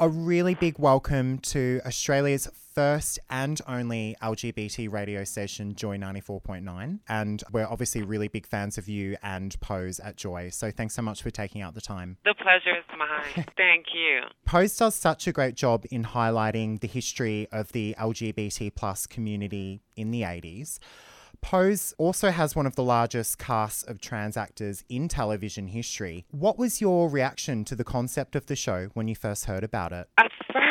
A really big welcome to Australia's first and only LGBT radio station, Joy 94.9. And we're obviously really big fans of you and Pose at Joy. So thanks so much for taking out the time. The pleasure is mine. Thank you. Pose does such a great job in highlighting the history of the LGBT plus community in the 80s. Pose also has one of the largest casts of trans actors in television history. What was your reaction to the concept of the show when you first heard about it?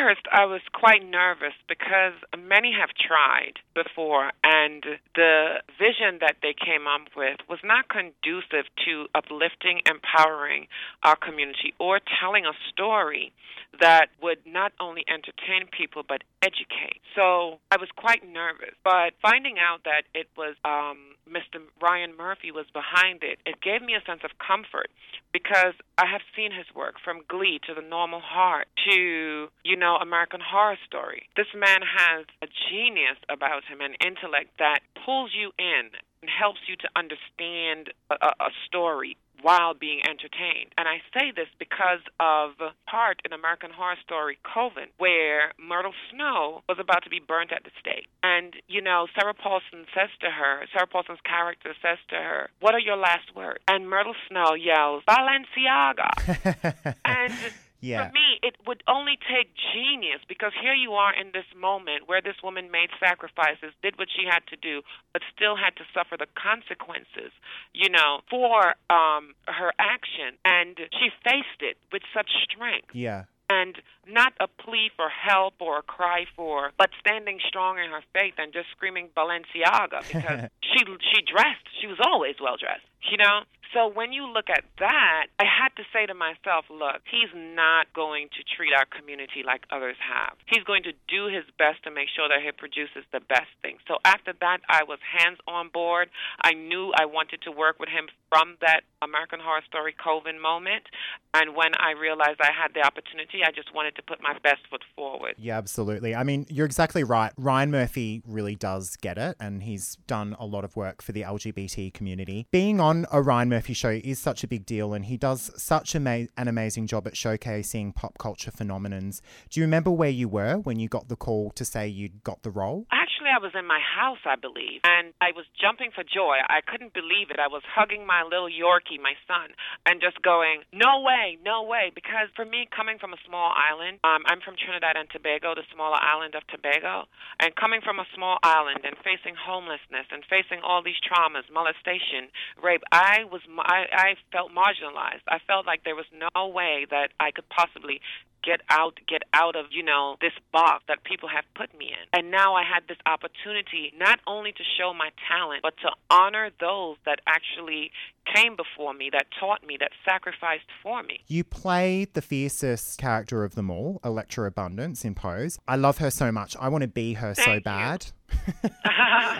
First, I was quite nervous because many have tried before, and the vision that they came up with was not conducive to uplifting, empowering our community, or telling a story that would not only entertain people but educate. So I was quite nervous, but finding out that it was um, Mr. Ryan Murphy was behind it, it gave me a sense of comfort because I have seen his work from Glee to The Normal Heart to, you know, American Horror Story. This man has a genius about him, an intellect that pulls you in and helps you to understand a, a story while being entertained. And I say this because of part in American Horror Story Coven, where Myrtle Snow was about to be burnt at the stake. And, you know, Sarah Paulson says to her, Sarah Paulson's character says to her, What are your last words? And Myrtle Snow yells, Balenciaga. and yeah. For me, it would only take genius because here you are in this moment where this woman made sacrifices, did what she had to do, but still had to suffer the consequences, you know, for um, her action. And she faced it with such strength. Yeah and not a plea for help or a cry for, but standing strong in her faith and just screaming Balenciaga because she she dressed. She was always well dressed, you know. So when you look at that, I had to say to myself, look, he's not going to treat our community like others have. He's going to do his best to make sure that he produces the best thing. So after that, I was hands on board. I knew I wanted to work with him from that American Horror Story Coven moment. And when I realized I had the opportunity, I just wanted to put my best foot forward. Yeah, absolutely. I mean, you're exactly right. Ryan Murphy really does get it, and he's done a lot of work for the LGBT community. Being on a Ryan Murphy show is such a big deal, and he does such ama- an amazing job at showcasing pop culture phenomenons. Do you remember where you were when you got the call to say you'd got the role? Actually, I was in my house, I believe, and I was jumping for joy. I couldn't believe it. I was hugging my little Yorkie, my son, and just going, "No way, no way!" Because for me, coming from a small island, um, I'm from Trinidad and Tobago, the smaller island of Tobago, and coming from a small island and facing homelessness and facing all these traumas, molestation, rape, I was I, I felt marginalized. I felt like there was no way that I could possibly get out get out of you know this box that people have put me in and now i had this opportunity not only to show my talent but to honor those that actually came before me that taught me that sacrificed for me you play the fiercest character of them all elektra abundance in pose i love her so much i want to be her Thank so you. bad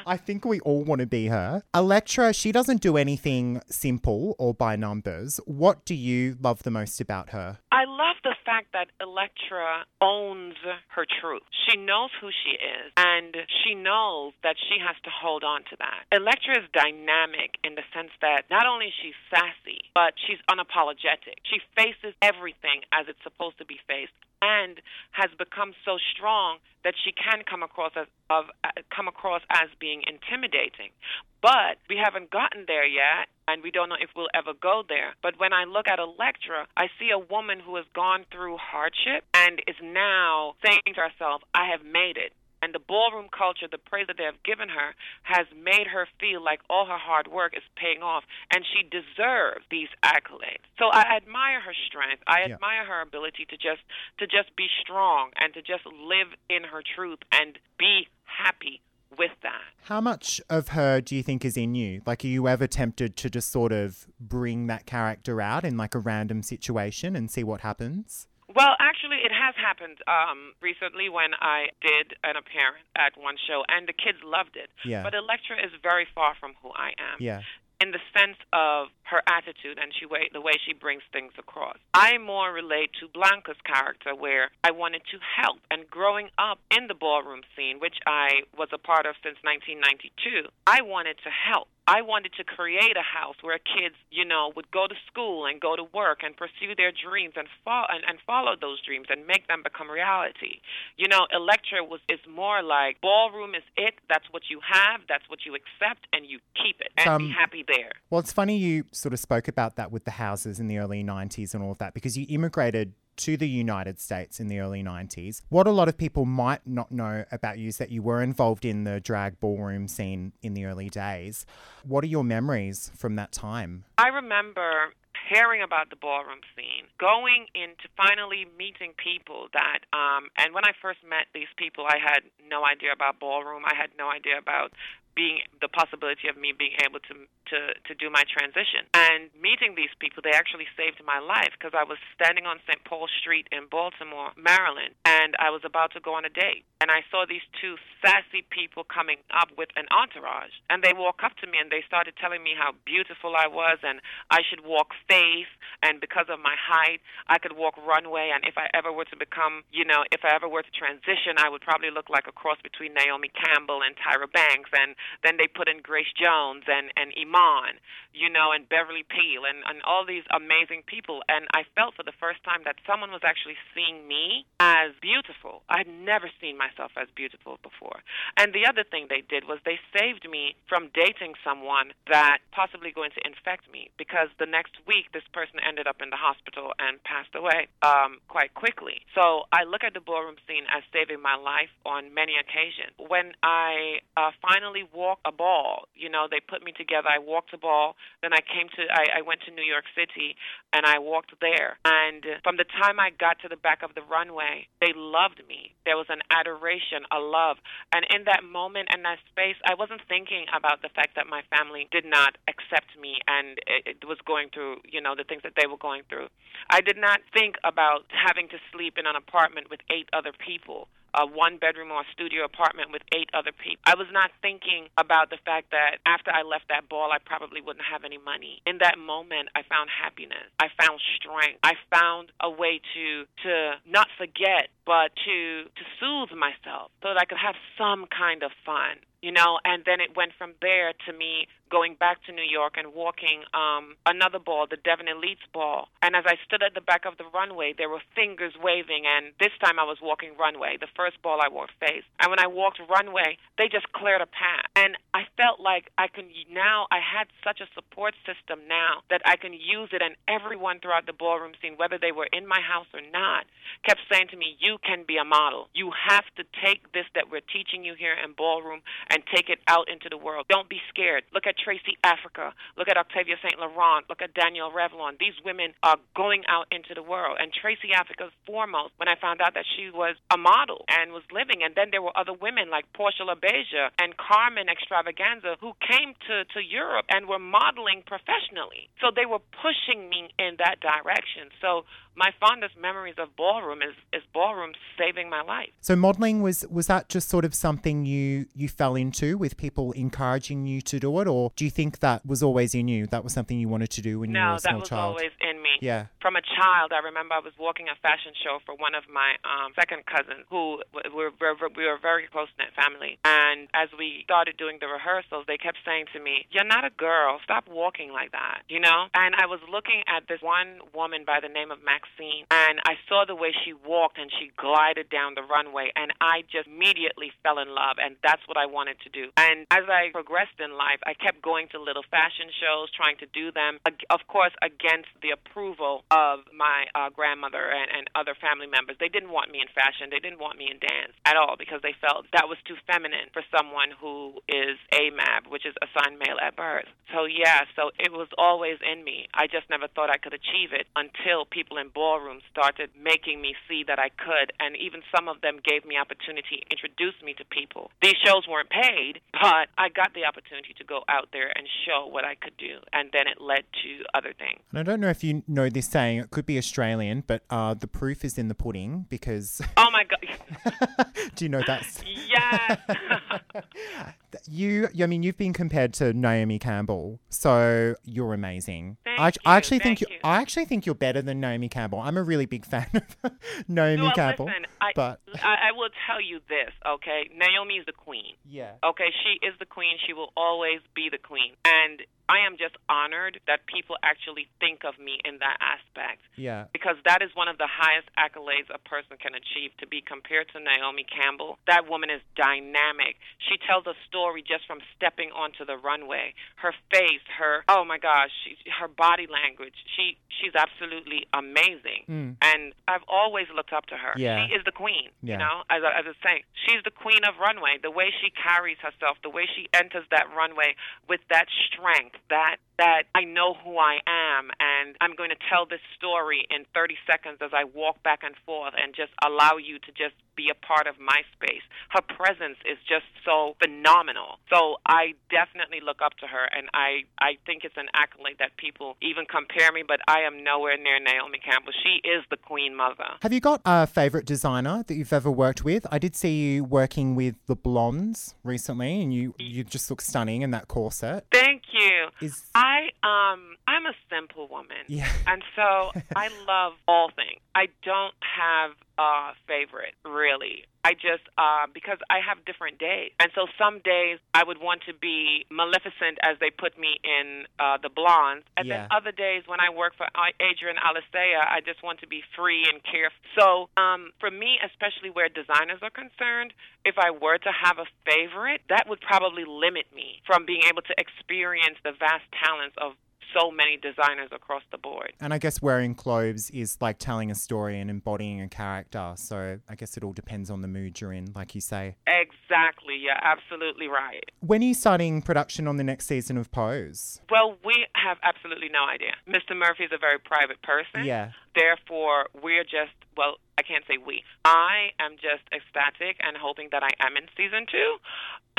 I think we all want to be her. Elektra, she doesn't do anything simple or by numbers. What do you love the most about her? I love the fact that Elektra owns her truth. She knows who she is, and she knows that she has to hold on to that. Elektra is dynamic in the sense that not only she's sassy, but she's unapologetic. She faces everything as it's supposed to be faced and has become so strong that she can come across as of uh, come across as being intimidating. But we haven't gotten there yet, and we don't know if we'll ever go there. But when I look at Elektra, I see a woman who has gone through hardship and is now saying to herself, "I have made it." and the ballroom culture, the praise that they have given her, has made her feel like all her hard work is paying off, and she deserves these accolades. So I admire her strength. I Yeah. admire her ability to just to just be strong and to just live in her truth and be happy with that. How much of her do you think is in you? Like, are you ever tempted to just sort of bring that character out in like a random situation and see what happens? Well, actually, it has happened um, recently when I did an appearance at one show, and the kids loved it. Yeah. But Elektra is very far from who I am. Yeah. In the sense of her attitude and she way, the way she brings things across. I more relate to Blanca's character, where I wanted to help. And growing up in the ballroom scene, which I was a part of since 1992, I wanted to help. I wanted to create a house where kids, you know, would go to school and go to work and pursue their dreams and, fo- and, and follow those dreams and make them become reality. You know, Elektra was is more like ballroom is it. That's what you have. That's what you accept, and you keep it and Um, be happy there. Well, it's funny you sort of spoke about that with the houses in the early 90s and all of that because you immigrated to the United States in the early 90s. What a lot of people might not know about you is that you were involved in the drag ballroom scene in the early days. What are your memories from that time? I remember hearing about the ballroom scene, going into finally meeting people that, um, and when I first met these people, I had no idea about ballroom. I had no idea about being the possibility of me being able to to to do my transition and meeting these people they actually saved my life because I was standing on St. Paul Street in Baltimore Maryland and I was about to go on a date and I saw these two sassy people coming up with an entourage and they walk up to me and they started telling me how beautiful I was and I should walk face and because of my height I could walk runway and if I ever were to become you know if I ever were to transition I would probably look like a cross between Naomi Campbell and Tyra Banks and then they put in Grace Jones and and Iman, you know, and Beverly Peele and and all these amazing people. And I felt for the first time that someone was actually seeing me as beautiful. I had never seen myself as beautiful before. And the other thing they did was they saved me from dating someone that possibly going to infect me because the next week this person ended up in the hospital and passed away um, quite quickly. So I look at the ballroom scene as saving my life on many occasions. When I uh, finally walk a ball. You know, they put me together. I walked a ball. Then I came to, I, I went to New York City and I walked there. And from the time I got to the back of the runway, they loved me. There was an adoration, a love. And in that moment and that space, I wasn't thinking about the fact that my family did not accept me and it, was going through, you know, the things that they were going through. I did not think about having to sleep in an apartment with eight other people a one bedroom or studio apartment with eight other people. I was not thinking about the fact that after I left that ball, I probably wouldn't have any money. In that moment, I found happiness. I found strength. I found a way to to not forget, but to to soothe myself so that I could have some kind of fun you know? And then it went from there to me going back to New York and walking um another ball the Devon Elites ball. And as I stood at the back of the runway there were fingers waving and this time I was walking runway the first ball I wore face. And when I walked runway they just cleared a path. And I felt like I can now I had such a support system now that I can use it. And everyone throughout the ballroom scene whether they were in my house or not kept saying to me you can be a model you have to take this that we're teaching you here in ballroom and take it out into the world. Don't be scared. Look at Tracey Africa. Look at Octavia St. Laurent. Look at Danielle Revlon. These women are going out into the world. And Tracey Africa's foremost when I found out that she was a model and was living. And then there were other women like Portia LaBeija and Carmen Xtravaganza who came to, to Europe and were modeling professionally. So they were pushing me in that direction. So my fondest memories of ballroom is, is ballroom saving my life. So modeling was was that just sort of something you you fell into with people encouraging you to do it, or do you think that was always in you? That was something you wanted to do when no, you were a small child? No, that was child? always in me. Yeah. From a child, I remember I was walking a fashion show for one of my um, second cousins, who w- were we were a very close knit family. And as we started doing the rehearsals, they kept saying to me, "You're not a girl. Stop walking like that." You know. And I was looking at this one woman by the name of Maxine, and I saw the way she walked and she glided down the runway, and I just immediately fell in love, and that's what I wanted to do. And as I progressed in life, I kept going to little fashion shows, trying to do them, of course, against the approval of my uh, grandmother and, and other family members. They didn't want me in fashion, they didn't want me in dance at all because they felt that was too feminine for someone who is AMAB, which is assigned male at birth. So, yeah, so it was always in me. I just never thought I could achieve it until people in ballrooms started making me see that I could, and even some of them gave me opportunity, introduced me to people. These shows weren't paid, but I got the opportunity to go out there and show what I could do, and then it led to other things. And I don't know if you know this saying. It could be Australian, but uh, the proof is in the pudding because Oh my God! do you know that? yes. you? I mean, you've been compared to Naomi Campbell, so you're amazing. Thank I, you, I actually think you, you. I actually think you're better than Naomi Campbell. I'm a really big fan of Naomi Campbell. Listen, I, but I, I will tell you this, okay? Naomi's the queen. yeah. Okay, she is the queen. She will always be the queen. And I am just honored that people actually think of me in that aspect Yeah. because that is one of the highest accolades a person can achieve to be compared to Naomi Campbell. That woman is dynamic. She tells a story just from stepping onto the runway. Her face, her oh my gosh, she, her body language. She she's absolutely amazing. Mm. And I've always looked up to her. Yeah. She is the queen, Yeah. you know, as I, as I was saying. She's the queen of runway. The way she carries herself, the way she enters that runway with that strength, that that I know who I am and I'm going to tell this story in 30 seconds as I walk back and forth and just allow you to just be a part of my space. Her presence is just so phenomenal. So I definitely look up to her and I I think it's an accolade that people even compare me but I am nowhere near Naomi Campbell. She is the queen mother. Have you got a favorite designer that you've ever worked with? I did see you working with the Blonds recently, and you you just look stunning in that corset. Thank you. Is I um I'm a simple woman. yeah. And so I love all things. I don't have a favorite really. I just uh because I have different days. And so some days I would want to be maleficent as they put me in uh the blonds. And Yeah. then other days when I work for Adrian Alicea, I just want to be free and carefree. So um for me, especially where designers are concerned, if I were to have a favorite, that would probably limit me from being able to experience the vast talents of so many designers across the board. And I guess wearing clothes is like telling a story and embodying a character. So I guess it all depends on the mood you're in, like you say. Exactly, you're absolutely right. When are you starting production on the next season of Pose? Well, we have absolutely no idea. Mr. Murphy is a very private person. Yeah. Therefore, we're just, well, I can't say we. I am just ecstatic and hoping that I am in season two.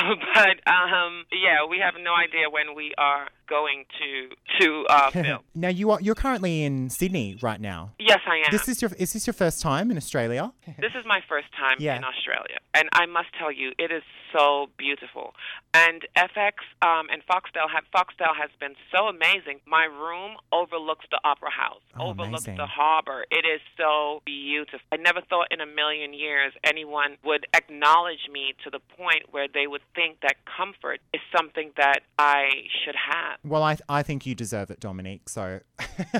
but um, yeah, we have no idea when we are going to to uh, film. now you are you're currently in Sydney right now. Yes, I am. This is your is this your first time in Australia? This is my first time Yeah. in Australia, and I must tell you, it is so beautiful. And FX um, and Foxtel have Foxtel has been so amazing. My room overlooks the Opera House, Oh, overlooks amazing. the harbor. It is so beautiful. I never thought in a million years anyone would acknowledge me to the point where they would think that comfort is something that I should have. Well, I I think you deserve it, Dominique. So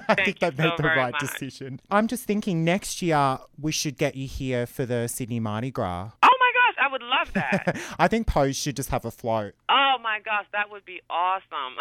I think you they've made so the right much. decision. I'm just thinking next year we should get you here for the Sydney Mardi Gras. Oh my gosh, I would love that. I think Pose should just have a float. oh my gosh, that would be awesome.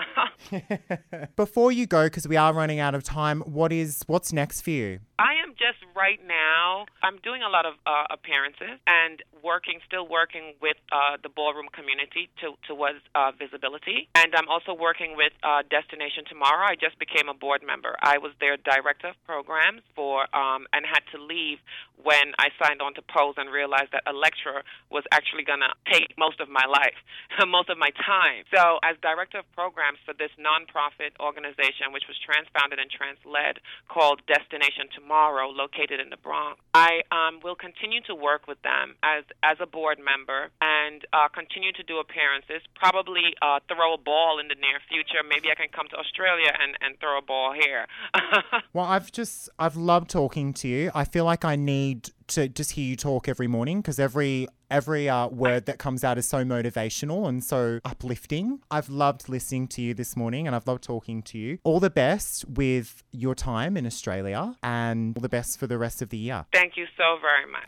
Before you go, because we are running out of time, what is what's next for you? I am just right now. I'm doing a lot of uh, appearances and working, still working with uh, the ballroom community to, towards uh, visibility. And I'm also working with uh, Destination Tomorrow. I just became a board member. I was their director of programs for, um, and had to leave when I signed on to Pose and realized that Elektra was actually going to take most of my life, most of my time. So, as director of programs for this nonprofit organization, which was trans founded and trans led, called Destination Tomorrow, located in the Bronx, I um, will continue to work with them as as a board member and uh, continue to do appearances. Probably uh, throw a ball in the near future. Maybe I can come to Australia and, and throw a ball here. Well, I've just I've loved talking to you. I feel like I need to just hear you talk every morning because every every uh, word that comes out is so motivational and so uplifting. I've loved listening to you this morning and I've loved talking to you. All the best with your time in Australia and all the best for the rest of the year. Thank you so very much.